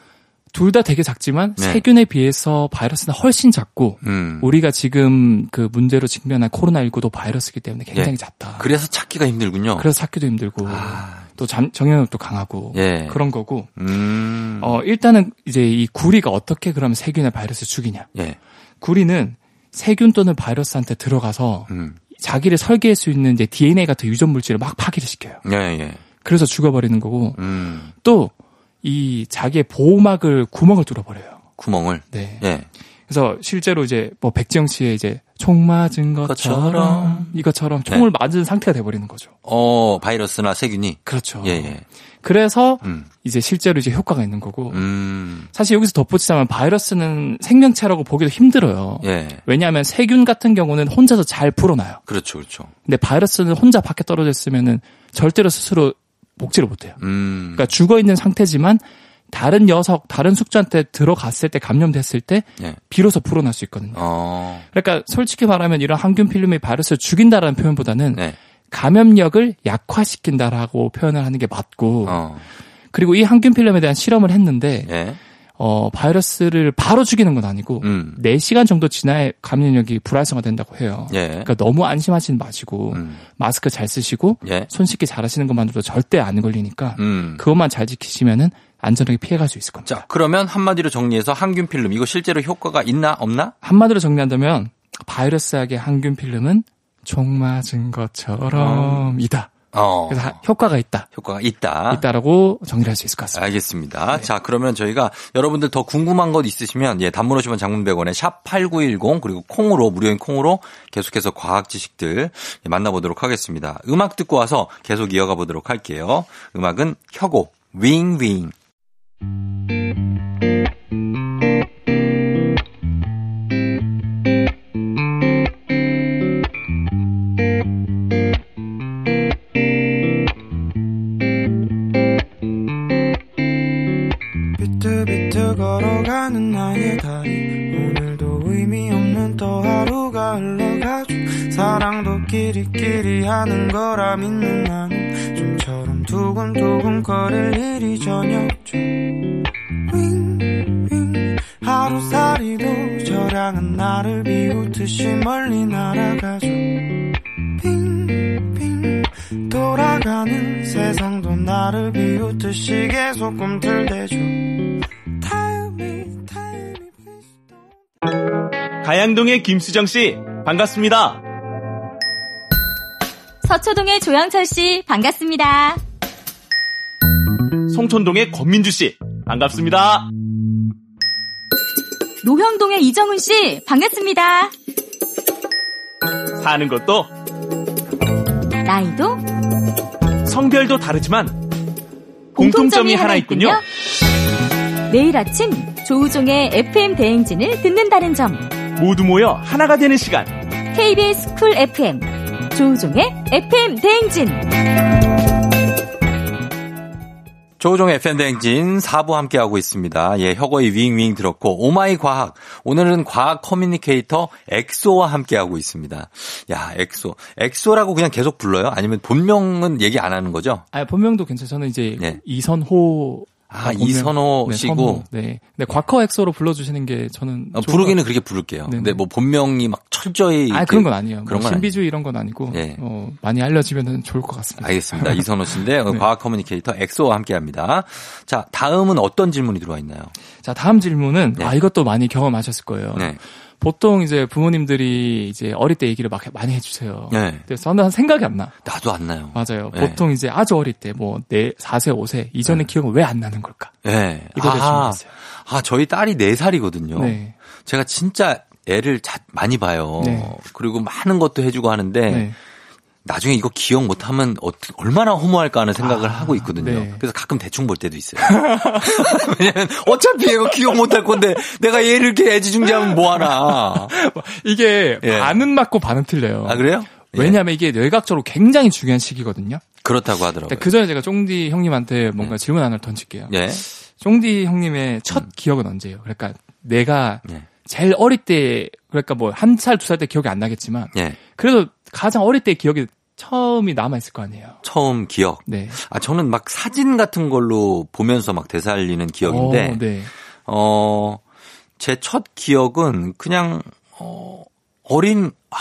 둘 다 되게 작지만 네. 세균에 비해서 바이러스는 훨씬 작고 음. 우리가 지금 그 문제로 직면한 코로나19도 바이러스이기 때문에 굉장히 예. 작다. 그래서 찾기가 힘들군요. 그래서 찾기도 힘들고 아. 또 잠- 정형력도 강하고 예. 그런 거고 음. 어 일단은 이제 이 구리가 어떻게 그러면 세균이나 바이러스를 죽이냐? 예. 구리는 세균 또는 바이러스한테 들어가서 음. 자기를 설계할 수 있는 이제 DNA 같은 유전 물질을 막 파괴를 시켜요. 예, 예. 그래서 죽어버리는 거고 음. 또 이 자기의 보호막을 구멍을 뚫어버려요. 구멍을. 네. 예. 그래서 실제로 이제 뭐 백지영 씨의 이제 총 맞은 것처럼 것처럼. 이것처럼 총을 맞은 상태가 돼버리는 거죠. 어, 바이러스나 세균이. 그렇죠. 예, 예. 그래서 음. 이제 실제로 이제 효과가 있는 거고 음. 사실 여기서 덧붙이자면 바이러스는 생명체라고 보기도 힘들어요. 예. 왜냐하면 세균 같은 경우는 혼자서 잘 불어나요. 그렇죠, 그렇죠. 근데 바이러스는 혼자 밖에 떨어져 있으면은 절대로 스스로 복제를 못해요. 음. 그러니까 죽어 있는 상태지만 다른 녀석, 다른 숙주한테 들어갔을 때 감염됐을 때 예. 비로소 불어날 수 있거든요. 어. 그러니까 솔직히 말하면 이런 항균 필름의 바이러스를 죽인다라는 표현보다는 네. 감염력을 약화시킨다라고 표현을 하는 게 맞고 어. 그리고 이 항균 필름에 대한 실험을 했는데 예. 어 바이러스를 바로 죽이는 건 아니고 음. 4시간 정도 지나야 감염력이 불활성화된다고 해요. 예. 그러니까 너무 안심하시는 마시고 음. 마스크 잘 쓰시고 예. 손 씻기 잘 하시는 것만으로도 절대 안 걸리니까 음. 그것만 잘 지키시면은 안전하게 피해갈 수 있을 겁니다. 자, 그러면 한마디로 정리해서 항균 필름 이거 실제로 효과가 있나 없나? 한마디로 정리한다면 바이러스학의 항균 필름은 총 맞은 것처럼이다. 어. 그래서 하- 효과가 있다. 효과가 있다. 있다라고 정리를 할 수 있을 것 같습니다. 알겠습니다. 자, 그러면 저희가 여러분들 더 궁금한 것 있으시면 예, 단문 50원 장문 100원에 샵 8910 그리고 콩으로 무료인 콩으로 계속해서 과학 지식들 예, 만나보도록 하겠습니다. 음악 듣고 와서 계속 이어가 보도록 할게요. 음악은 혁오 윙윙 사랑도 끼리끼리 하는 거라 믿는 나는 좀처럼 두근두근 거릴 일이 전혀 없죠. 윙윙 하루살이도 저량은 나를 비웃듯이 멀리 날아가죠. 빙빙 돌아가는 세상도 나를 비웃듯이 계속 꿈틀대죠. 가양동의 김수정 씨 반갑습니다. 서초동의 조영철 씨 반갑습니다. 송촌동의 권민주 씨 반갑습니다. 노형동의 이정훈 씨 반갑습니다. 사는 것도 나이도 성별도 다르지만 공통점이 하나 있군요. 매일 아침 조우종의 FM 대행진을 듣는다는 점. 모두 모여 하나가 되는 시간. KBS 쿨 FM 조우종의 FM 대행진. 조우종의 FM 대행진 4부 함께하고 있습니다. 예, 혁오의 윙윙 들었고, 오마이 과학. 오늘은 과학 communicator 엑소와 함께하고 있습니다. 야, 엑소. 엑소라고 그냥 계속 불러요? 아니면 본명은 얘기 안 하는 거죠? 아, 본명도 괜찮아요. 저는 이제 네. 이선호 아, 이선호 네, 씨고. 선호. 네. 근데 과커 엑소로 불러주시는 게 저는 어, 부르기는 것 그렇게 부를게요. 네네. 근데 뭐 본명이 막 철저히. 아, 그런 건 아니에요. 그런 뭐 건 신비주의 이런 건 아니고 예. 어, 많이 알려지면 좋을 것 같습니다. 알겠습니다. 이선호 씨인데 [laughs] 네. 과학 communicator 엑소와 함께 합니다. 자, 다음은 어떤 질문이 들어와 있나요? 자, 다음 질문은 네. 아 이것도 많이 경험하셨을 거예요. 네. 보통 이제 부모님들이 이제 어릴 때 얘기를 막 많이 해주세요. 네. 그래서 저는 생각이 안 나. 나도 안 나요. 맞아요. 네. 보통 이제 아주 어릴 때 뭐, 네, 4세, 5세 이전의 기억은 왜 안 나는 걸까? 네. 아, 준비했어요. 아, 저희 딸이 4살이거든요. 네. 제가 진짜 애를 자, 많이 봐요. 네. 그리고 많은 것도 해주고 하는데 네. 나중에 이거 기억 못하면 어떻게 얼마나 허무할까 하는 생각을 아, 하고 있거든요. 네. 그래서 가끔 대충 볼 때도 있어요. [laughs] 왜냐면 어차피 얘가 기억 못할 건데 내가 얘를 이렇게 애지중지하면 뭐하나. [laughs] 이게 예. 반은 맞고 반은 틀려요. 아 그래요? 예. 왜냐하면 이게 뇌각적으로 굉장히 중요한 시기거든요. 그렇다고 하더라고요. 그 전에 제가 쫑디 형님한테 뭔가 질문 하나를 던질게요. 예. 쫑디 형님의 첫 기억은 언제예요? 그러니까 내가 예. 제일 어릴 때 그러니까 뭐 한 살 두 살 때 기억이 안 나겠지만 예. 그래도 가장 어릴 때 기억이 처음이 남아 있을 거 아니에요. 처음 기억. 네. 아 저는 막 사진 같은 걸로 보면서 막 되살리는 기억인데 어, 네. 어, 제 첫 기억은 그냥, 어, 어린, 아,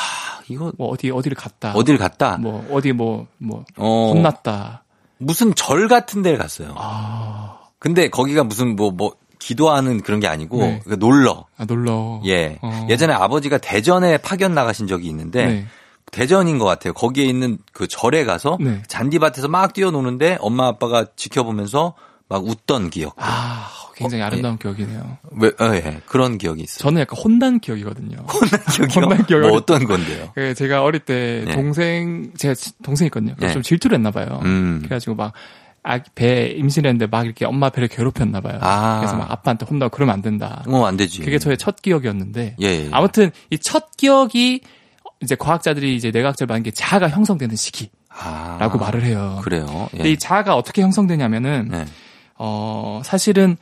이거, 뭐 어디 어디를 갔다. 어딜 갔다? 뭐 어디 뭐 뭐 어, 혼났다. 무슨 절 같은 데를 갔어요. 아, 근데 거기가 무슨 뭐, 뭐, 기도하는 그런 게 아니고, 네. 그 놀러. 아 놀러. 예. 어. 예전에 아버지가 대전에 파견 나가신 적이 있는데, 네. 대전인 것 같아요. 거기에 있는 그 절에 가서 네. 잔디밭에서 막 뛰어노는데 엄마 아빠가 지켜보면서 막 웃던 기억. 아, 굉장히 어, 아름다운 기억이네요. 왜, 어, 예. 그런 기억이 있어요. 저는 약간 혼난 기억이거든요. [laughs] 혼난 기억이요? 혼난 기억이 뭐 어떤 건데요? 그 제가 어릴 때 네. 동생 제가 지- 동생이 있거든요. 그래서 네. 좀 질투를 했나 봐요. 음. 그래가지고 막 아, 배 임신했는데 막 이렇게 엄마 배를 괴롭혔나 봐요. 아. 그래서 막 아빠한테 혼나고 그러면 안 된다. 어, 안 되지. 그게 저의 첫 기억이었는데 예, 예. 아무튼 이 첫 기억이 이제 과학자들이 이제 내각절 만게 자아가 형성되는 시기. 라고 말을 해요. 그래요. 예. 근데 이 자아가 어떻게 형성되냐면은 네. 어 사실은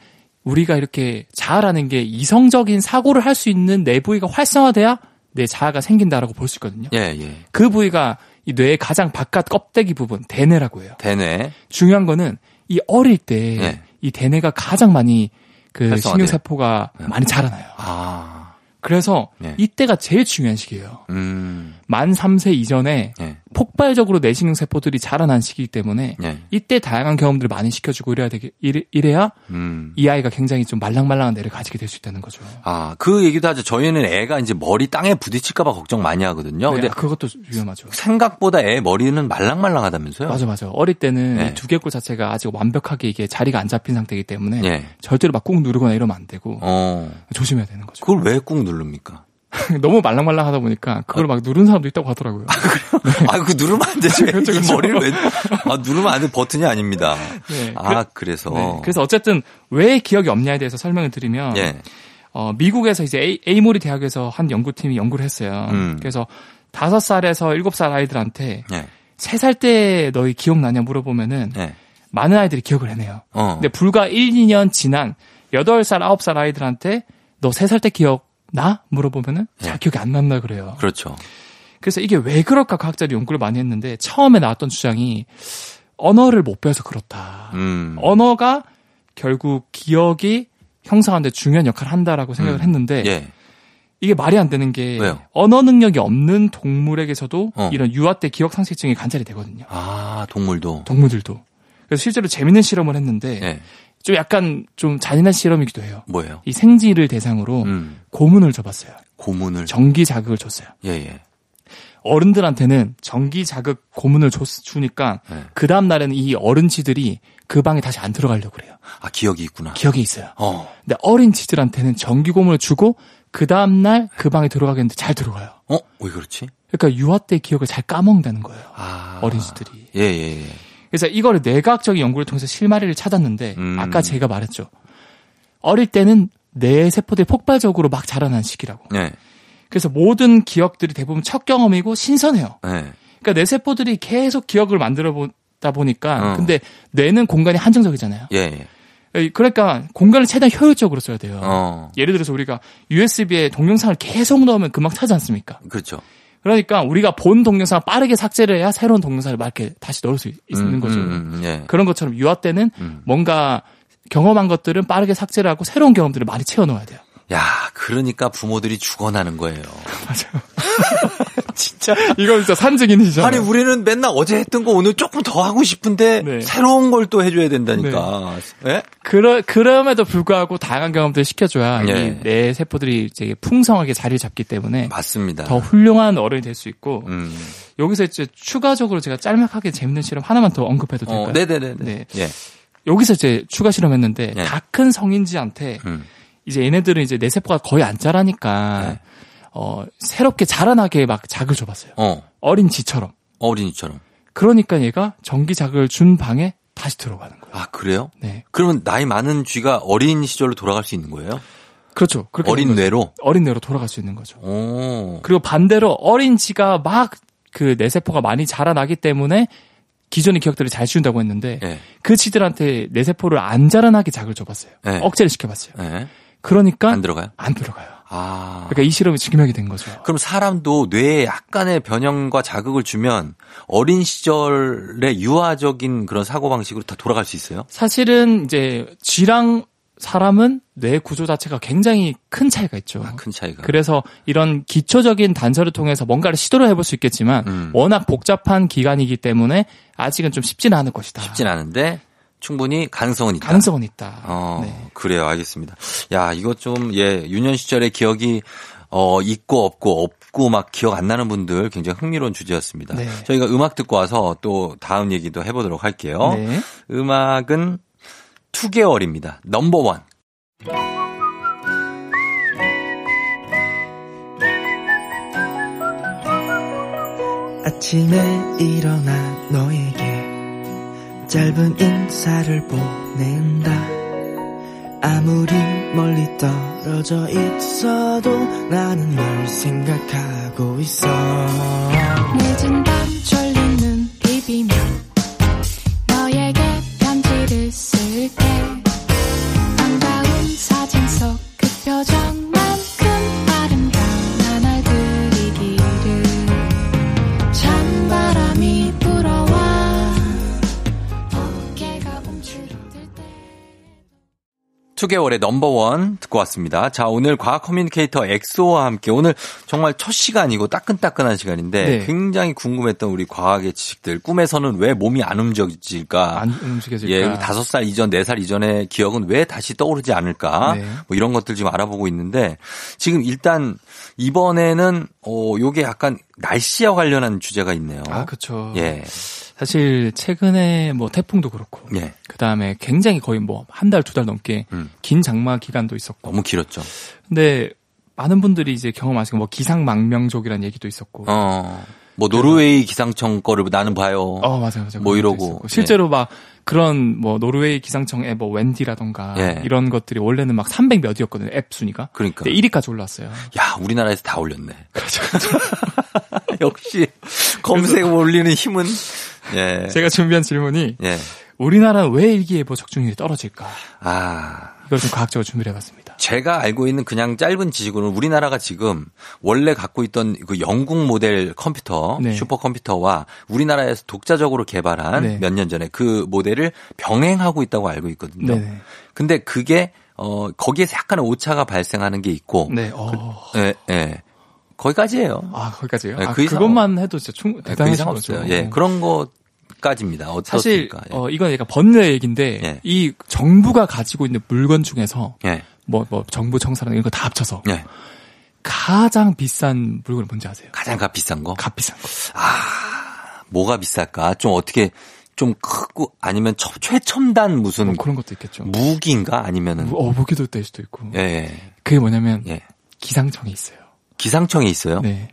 우리가 이렇게 자아라는 게 이성적인 사고를 할 수 있는 내 부위가 활성화돼야 내 자아가 생긴다라고 볼 수 있거든요. 예, 예. 그 부위가 이 뇌의 가장 바깥 껍데기 부분 대뇌라고 해요. 대뇌. 중요한 거는 이 어릴 때 네. 이 대뇌가 가장 많이 그 활성화돼요? 신경세포가 많이 자라나요. 아. 그래서 네. 이때가 제일 중요한 시기예요. 음. 만 3세 이전에 예. 폭발적으로 뇌신경세포들이 자라난 시기이기 때문에 예. 이때 다양한 경험들을 많이 시켜주고 이래야 되게 이래, 이래야 음. 이 아이가 굉장히 좀 말랑말랑한 뇌를 가지게 될 수 있다는 거죠. 아, 그 얘기도 하죠. 저희는 애가 이제 머리 땅에 부딪힐까봐 걱정 많이 하거든요. 네, 근데 그것도 위험하죠. 생각보다 애 머리는 말랑말랑하다면서요? 맞아 맞아. 어릴 때는 네. 이 두개골 자체가 아직 완벽하게 이게 자리가 안 잡힌 상태이기 때문에 예. 절대로 막 꾹 누르거나 이러면 안 되고 어. 조심해야 되는 거죠. 그걸 왜 꾹 누릅니까? [laughs] 너무 말랑말랑하다 보니까 그걸 막 누른 사람도 있다고 하더라고요. 아, 그 누르면 안 되죠. 그렇죠, 이 그렇죠. 머리를 왜, 아, 누르면 안 돼. 버튼이 아닙니다. 네, 아, 그래 서. 네, 그래서 어쨌든 왜 기억이 없냐에 대해서 설명을 드리면 예. 어, 미국에서 이제 에이, 에이모리 대학에서 한 연구팀이 연구를 했어요. 음. 그래서 다섯 살에서 일곱 살 아이들한테 예. 세살때 너희 기억나냐 물어보면은 예. 많은 아이들이 기억을 해내요. 어. 근데 불과 1, 2년 지난 8살, 9살 아이들한테 너세살때 기억 나? 물어보면은 잘 예. 기억이 안 난다 그래요. 그렇죠. 그래서 이게 왜 그럴까 과학자들이 연구를 많이 했는데 처음에 나왔던 주장이 언어를 못 배워서 그렇다. 음. 언어가 결국 기억이 형성하는데 중요한 역할을 한다라고 생각을 음. 했는데 예. 이게 말이 안 되는 게 왜요? 언어 능력이 없는 동물에게서도 어. 이런 유아 때 기억 상실증이 관찰이 되거든요. 아, 동물도. 동물들도. 그래서 실제로 재밌는 실험을 했는데 예. 좀 약간 좀 잔인한 실험이기도 해요. 뭐예요? 이 생쥐를 대상으로 음. 고문을 줘봤어요. 고문을. 전기 자극을 줬어요. 예, 예. 어른들한테는 전기 자극 고문을 줬, 주니까 네. 그 다음 날에는 이 어른치들이 그 방에 다시 안 들어가려고 그래요. 아, 기억이 있구나. 기억이 있어요. 어. 근데 어린 치들한테는 전기 고문을 주고 그 다음 날 그 방에 들어가겠는데 잘 들어가요. 어? 왜 그렇지? 그러니까 유아 때 기억을 잘 까먹는다는 거예요. 아. 어린이들이. 예, 예, 예. 그래서 이거를 뇌과학적인 연구를 통해서 실마리를 찾았는데 음. 아까 제가 말했죠. 어릴 때는 뇌 세포들이 폭발적으로 막 자라난 시기라고. 예. 그래서 모든 기억들이 대부분 첫 경험이고 신선해요. 예. 그러니까 뇌 세포들이 계속 기억을 만들어 보다 보니까 어. 근데 뇌는 공간이 한정적이잖아요. 예, 예. 그러니까 공간을 최대한 효율적으로 써야 돼요. 어. 예를 들어서 우리가 USB에 동영상을 계속 넣으면 금방 차지 않습니까? 그렇죠. 그러니까 우리가 본 동영상을 빠르게 삭제를 해야 새로운 동영상을 막 이렇게 다시 넣을 수 있- 있는 음, 거죠. 음, 음, 예. 그런 것처럼 유아 때는 음. 뭔가 경험한 것들은 빠르게 삭제를 하고 새로운 경험들을 많이 채워 넣어야 돼요. 야, 그러니까 부모들이 죽어나는 거예요. [laughs] [laughs] 진짜 이거 진짜 산증인이죠. 아니, 우리는 맨날 어제 했던 거 오늘 조금 더 하고 싶은데 네. 새로운 걸 또 해줘야 된다니까. 예? 그러, 그럼에도 불구하고 다양한 경험들을 시켜줘야 예. 이내 세포들이 이제 풍성하게 자리를 잡기 때문에 맞습니다. 더 훌륭한 어른이 될 수 있고 음. 여기서 이제 추가적으로 제가 짤막하게 재밌는 실험 하나만 더 언급해도 될까요? 어, 네네네. 네. 예. 여기서 이제 추가 실험했는데 네. 다큰 성인지한테 음. 이제 얘네들은 이제 내 세포가 거의 안 자라니까 네. 어 새롭게 자라나게 막 자극을 줘봤어요. 어, 어린 지처럼. 어린이처럼. 그러니까 얘가 전기 자극을 준 방에 다시 들어가는 거예요. 아, 그래요? 네. 그러면 나이 많은 쥐가 어린 시절로 돌아갈 수 있는 거예요? 그렇죠. 어린. 뇌로? 어린 뇌로 돌아갈 수 있는 거죠. 오. 그리고 반대로 어린 지가 막 그 뇌세포가 많이 자라나기 때문에 기존의 기억들을 잘 지운다고 했는데 예. 그 지들한테 뇌세포를 안 자라나게 자극을 줘봤어요. 네. 억제를 시켜봤어요. 예. 그러니까 안 들어가요? 안 들어가요. 아. 그러니까 이 실험이 증명이 된 거죠. 그럼 사람도 뇌에 약간의 변형과 자극을 주면 어린 시절의 유아적인 그런 사고방식으로 다 돌아갈 수 있어요? 사실은 이제 쥐랑 사람은 뇌 구조 자체가 굉장히 큰 차이가 있죠. 아, 큰 차이가. 그래서 이런 기초적인 단서를 통해서 뭔가를 시도를 해볼 수 있겠지만 음. 워낙 복잡한 기관이기 때문에 아직은 좀 쉽지는 않을 것이다. 쉽진 않은데 충분히 가능성은 있다. 가능성은 있다. 어, 네. 그래요. 알겠습니다. 야, 이거 좀, 예, 유년 시절의 기억이, 어, 있고 없고 없고 막 기억 안 나는 분들 굉장히 흥미로운 주제였습니다. 네. 저희가 음악 듣고 와서 또 다음 얘기도 해보도록 할게요. 네. 음악은 2개월입니다. 넘버원. 아침에 일어나 너에게 짧은 인사를 보낸다. 아무리 멀리 떨어져 있어도 나는 널 생각하고 있어 투개월의 넘버원 듣고 왔습니다. 자, 오늘 과학 communicator 엑소와 함께 오늘 정말 첫 시간이고 따끈따끈한 시간인데 네. 굉장히 궁금했던 우리 과학의 지식들. 꿈에서는 왜 몸이 안 움직여질까? 안 움직여질까? 예, 다섯 살 이전, 네 살 이전의 기억은 왜 다시 떠오르지 않을까? 네. 뭐 이런 것들 지금 알아보고 있는데 지금 일단 이번에는 어 요게 약간 날씨와 관련한 주제가 있네요. 아, 그렇죠. 예. 사실 최근에 뭐 태풍도 그렇고 예. 그다음에 굉장히 거의 뭐 한 달두달 넘게 음. 긴 장마 기간도 있었고 너무 길었죠. 근데 많은 분들이 이제 경험하시고 뭐 기상망명족이라는 얘기도 있었고 어. 뭐 노르웨이 기상청 거를 나는 봐요. 어, 맞아요, 맞아요. 뭐 이러고. 실제로 막 그런 뭐 노르웨이 기상청의 뭐 웬디라던가 예. 이런 것들이 원래는 막 300 몇이었거든요. 앱 순위가. 그러니까. 근데 1위까지 올라왔어요. 야, 우리나라에서 다 올렸네. 그렇죠. [laughs] 역시 검색 올리는 힘은 예. [laughs] 제가 준비한 질문이 예. 우리나라는 왜 일기예보 적중률이 떨어질까? 아. 이걸 좀 과학적으로 준비를 해봤습니다. 제가 알고 있는 그냥 짧은 지식으로는 우리나라가 지금 원래 갖고 있던 그 영국 모델 컴퓨터, 네. 슈퍼컴퓨터와 우리나라에서 독자적으로 개발한 네. 몇년 전에 그 모델을 병행하고 있다고 알고 있거든요. 네네. 근데 그게 어 거기에서 약간의 오차가 발생하는 게 있고 네. 어. 예, 예. 거기까지예요. 아, 거기까지요? 네, 아, 그 이상 그것만 해도 진짜 충, 예, 그 대단하신 이상. 없어요. 예. 그런 것 까지입니다. 사실 어떻습니까? 예. 어 이건 약간 번뇌 얘기인데 예. 이 정부가 가지고 있는 물건 중에서 예. 뭐뭐 정부 청사랑 이런 거 다 합쳐서 예. 가장 비싼 물건이 뭔지 아세요? 가장 값 비싼 거? 값 비싼 거. 뭐가 비쌀까? 좀 어떻게 좀 크고 아니면 첨- 최첨단 무슨 뭐 그런 것도 있겠죠. 무기인가 아니면은 어, 무기도 될 수도 있고. 예, 예. 그게 뭐냐면 예. 기상청에 있어요. 기상청에 있어요? 네.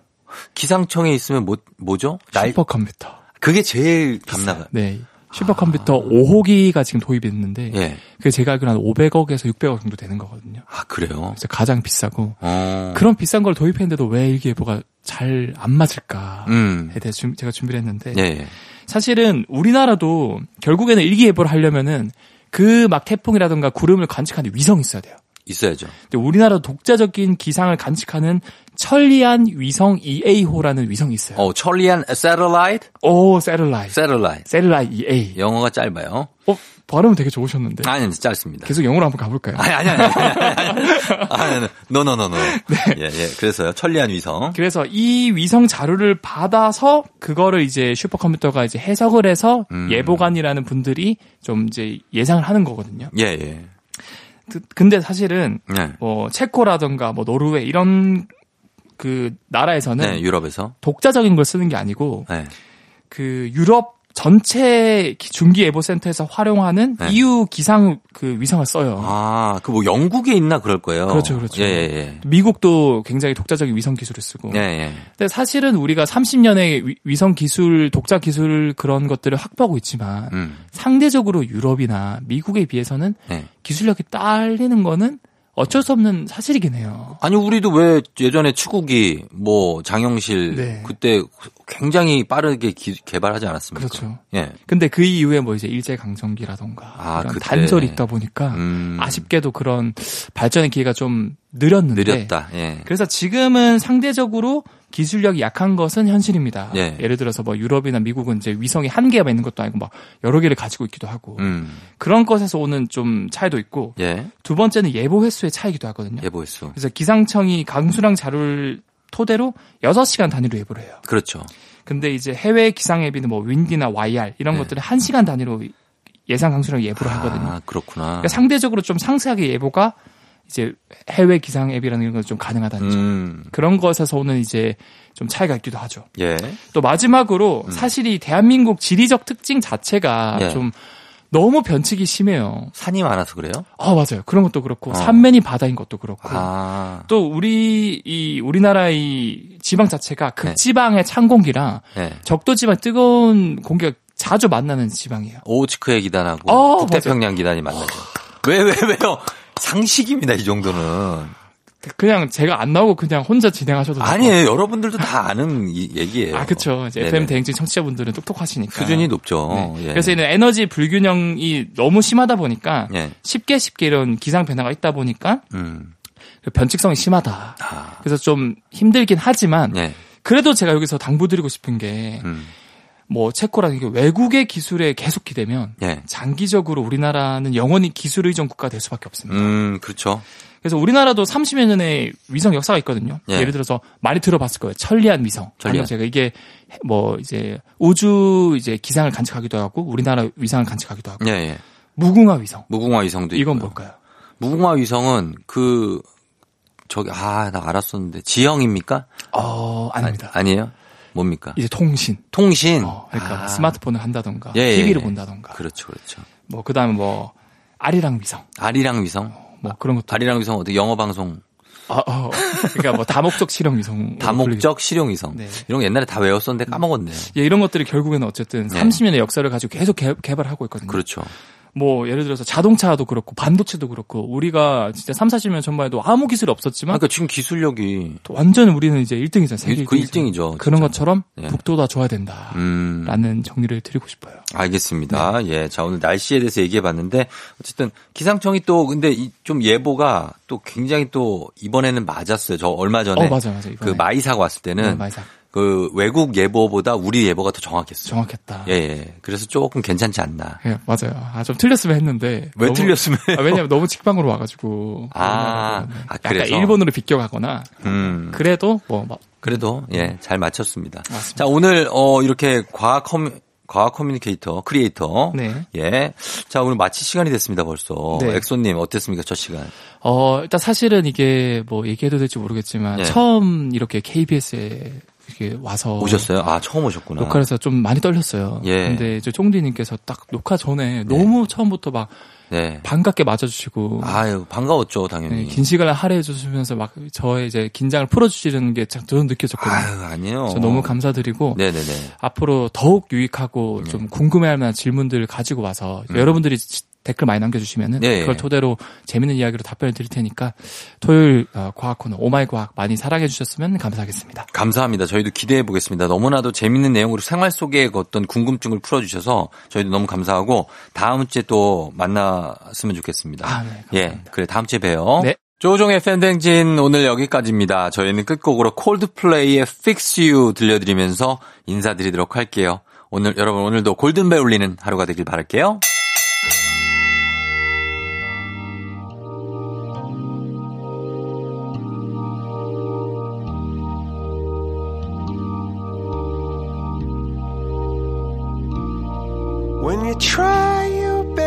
기상청에 있으면 뭐 뭐죠? 날 슈퍼컴퓨터. 그게 제일 값나가. 네. 슈퍼컴퓨터 5호기가 지금 도입됐는데 아. 예. 그게 제가 알기로 한 500억에서 600억 정도 되는 거거든요. 아, 그래요. 그래서 가장 비싸고 어. 그런 비싼 걸 도입했는데도 왜 일기예보가 잘 안 맞을까에 음. 대해서 준- 제가 준비를 했는데 예, 예. 사실은 우리나라도 결국에는 일기예보를 하려면은 그 막 태풍이라든가 구름을 관측하는 위성이 있어야 돼요. 있어야죠. 근데 우리나라 독자적인 기상을 관측하는 천리안 위성 2A호라는 위성이 있어요. 어, 천리안 satellite? 오, satellite. Satellite. Satellite 2A. 영어가 짧아요. 어, 발음은 되게 좋으셨는데. 아니, 짧습니다. 계속 영어로 한번 가볼까요? 아니, 아니, 아니. 아니, 아니, 아니. no no no no. [laughs] 네. 예, 예. 그래서요. 천리안 위성. 그래서 이 위성 자료를 받아서 그거를 이제 슈퍼컴퓨터가 이제 해석을 해서 음. 예보관이라는 분들이 좀 이제 예상을 하는 거거든요. 예, 예. 그- 근데 사실은 네. 뭐 체코라든가 뭐 노르웨이 이런 그 나라에서는 네, 유럽에서. 독자적인 걸 쓰는 게 아니고 네. 그 유럽 전체 기- 중기 예보 센터에서 활용하는 네. EU 기상 그 위성을 써요. 아, 그 뭐 영국에 있나 그럴 거예요. 그렇죠, 그렇죠. 예, 예, 미국도 굉장히 독자적인 위성 기술을 쓰고. 예. 예, 예. 근데 사실은 우리가 30년의 위 성 기술, 독자 기술 그런 것들을 확보하고 있지만 음. 상대적으로 유럽이나 미국에 비해서는 네. 기술력이 딸리는 거는 어쩔 수 없는 사실이긴 해요. 아니 우리도 왜 예전에 추구기 뭐 장영실 네. 그때 굉장히 빠르게 기- 개발하지 않았습니까? 그렇죠. 예. 근데 그 이후에 뭐 이제 일제 강점기라던가 아, 그때. 단절이 있다 보니까 음. 아쉽게도 그런 발전의 기회가 좀 느렸는데 느렸다. 예. 그래서 지금은 상대적으로 기술력이 약한 것은 현실입니다. 예. 예를 들어서 뭐 유럽이나 미국은 이제 위성이 한 개가 있는 것도 아니고 막 여러 개를 가지고 있기도 하고 음. 그런 것에서 오는 좀 차이도 있고 예. 두 번째는 예보 횟수의 차이기도 하거든요. 예보했어. 그래서 기상청이 강수량 자료를 토대로 6시간 단위로 예보를 해요. 그렇죠. 근데 이제 해외 기상 앱이는 뭐 윈디나 YR 이런 네. 것들은 1시간 단위로 예상 강수량 예보를 하거든요. 아, 그렇구나. 그러니까 상대적으로 좀 상세하게 예보가 이제 해외 기상 앱이라는 건 좀 가능하다는 점. 음. 그런 것에서 오는 이제 좀 차이가 있기도 하죠. 예. 또 마지막으로 음. 사실 이 대한민국 지리적 특징 자체가 예. 좀 너무 변칙이 심해요. 산이 많아서 그래요? 아 맞아요. 그런 것도 그렇고 어. 산면이 바다인 것도 그렇고 아. 또 우리 이 우리나라 이 지방 자체가 네. 극지방의 찬 공기랑 예. 적도 지방 뜨거운 공기가 자주 만나는 지방이에요. 오호츠크의 기단하고 어, 북태평양 기단이 만나죠. 왜, 왜, 왜 요? 상식입니다, 이 정도는. 그냥 제가 안 나오고 그냥 혼자 진행하셔도 아니에요. 여러분들도 다 아는 이 얘기예요. 아, 네네. FM 대행진 청취자분들은 똑똑하시니까. 수준이 높죠. 네. 예. 그래서 이는 에너지 불균형이 너무 심하다 보니까 예. 쉽게 쉽게 이런 기상 변화가 있다 보니까 음. 그 변칙성이 심하다. 아. 그래서 좀 힘들긴 하지만 예. 그래도 제가 여기서 당부드리고 싶은 게 음. 뭐 체코라는 게 외국의 기술에 계속 기대면 예. 장기적으로 우리나라는 영원히 기술 의존 국가가 될 수밖에 없습니다. 음, 그렇죠. 그래서 우리나라도 30여 년의 위성 역사가 있거든요. 예. 예. 를 들어서 많이 들어봤을 거예요. 천리안 위성. 천리안. 제가 이게 뭐 이제 우주 이제 기상을 관측하기도 하고 우리나라 위상을 관측하기도 하고 예, 예. 무궁화 위성. 무궁화 위성도 이건 있고요. 뭘까요? 무궁화 위성은 그 저기 아, 나 알았었는데 지형입니까? 어, 아닙니다. 아, 니에요 뭡니까? 이제 통신. 통신. 어, 그러니까 아. 스마트폰을 한다던가 예, 예, TV를 예. 본다던가 그렇죠, 그렇죠. 뭐 그다음에 뭐 아리랑 위성 아리랑 위성. 뭐 그런 것도 아리랑 위성 어떻게 영어 방송 아, 어, 그러니까 뭐 다목적 실험 위성 [laughs] 다목적 실용 위성. 네. 이런 거 옛날에 다 외웠었는데 까먹었네요. 예, 이런 것들이 결국에는 어쨌든 네. 30년의 역사를 가지고 계속 개, 개발하고 있거든요. 그렇죠. 뭐 예를 들어서 자동차도 그렇고 반도체도 그렇고 우리가 진짜 3, 40년 전만 해도 아무 기술이 없었지만 그러니까 지금 기술력이 또 완전 우리는 이제 1등이잖아요. 세계 그 1등이죠. 1등이죠. 그런 것처럼 네. 북도다 줘야 된다라는 음. 정리를 드리고 싶어요. 알겠습니다. 네. 예. 자, 오늘 날씨에 대해서 얘기해 봤는데 어쨌든 기상청이 또 근데 이좀 예보가 또 굉장히 또 이번에는 맞았어요. 저 얼마 전에 어, 맞아요, 맞아요. 그. 마이삭이 왔을 때는 네, 마이삭. 그 외국 예보보다 우리 예보가 더 정확했어요. 정확했다. 예, 예. 그래서 조금 괜찮지 않나. 예, 맞아요. 아, 좀 틀렸으면 했는데. 왜 너무- 틀렸으면? 아, 왜냐면 너무 직방으로 와가지고. 아, 네. 아, 약간 그래서? 일본으로 비껴가거나. 음. 그래도 뭐, 막 그래도 예, 잘 맞췄습니다. 맞습니다. 자, 오늘 어 이렇게 과학 커뮤 과학 커뮤니케이터, 크리에이터. 네. 예. 자, 오늘 마칠 시간이 됐습니다, 벌써. 네. 엑소님, 어땠습니까, 첫 시간? 어, 일단 사실은 이게 뭐 얘기해도 될지 모르겠지만 예. 처음 이렇게 KBS에 이렇게 와서 오셨어요? 아, 처음 오셨구나. 녹화해서 좀 많이 떨렸어요. 예. 근데 이제 쫑디님께서 딱 녹화 전에 너무 처음부터 막 네. 반갑게 맞아주시고 아유, 반가웠죠, 당연히. 네, 긴 시간을 할애해 주시면서 막 저의 이제 긴장을 풀어주시는 게참 저는 느껴졌거든요. 아유, 아니에요. 저 너무 감사드리고 네네네. 앞으로 더욱 유익하고 네. 좀 궁금해할 만한 질문들을 가지고 와서 여러분들이 지- 댓글 많이 남겨주시면은 음. 네. 그걸 토대로 재밌는 이야기로 답변을 드릴 테니까 토요일 어, 과학 코너 오마이 과학 많이 사랑해 주셨으면 감사하겠습니다. 감사합니다. 저희도 기대해 보겠습니다. 너무나도 재밌는 내용으로 생활 속의 그 어떤 궁금증을 풀어주셔서 저희도 너무 감사하고 다음 주에 또 만났으면 좋겠습니다. 아, 네, 예. 그래 다음 주에 봬요. 네. 조종의 팬댕진 오늘 여기까지입니다. 저희는 끝곡으로 콜드플레이의 Fix You 들려드리면서 인사드리도록 할게요. 오늘 여러분 오늘도 골든벨 울리는 하루가 되길 바랄게요.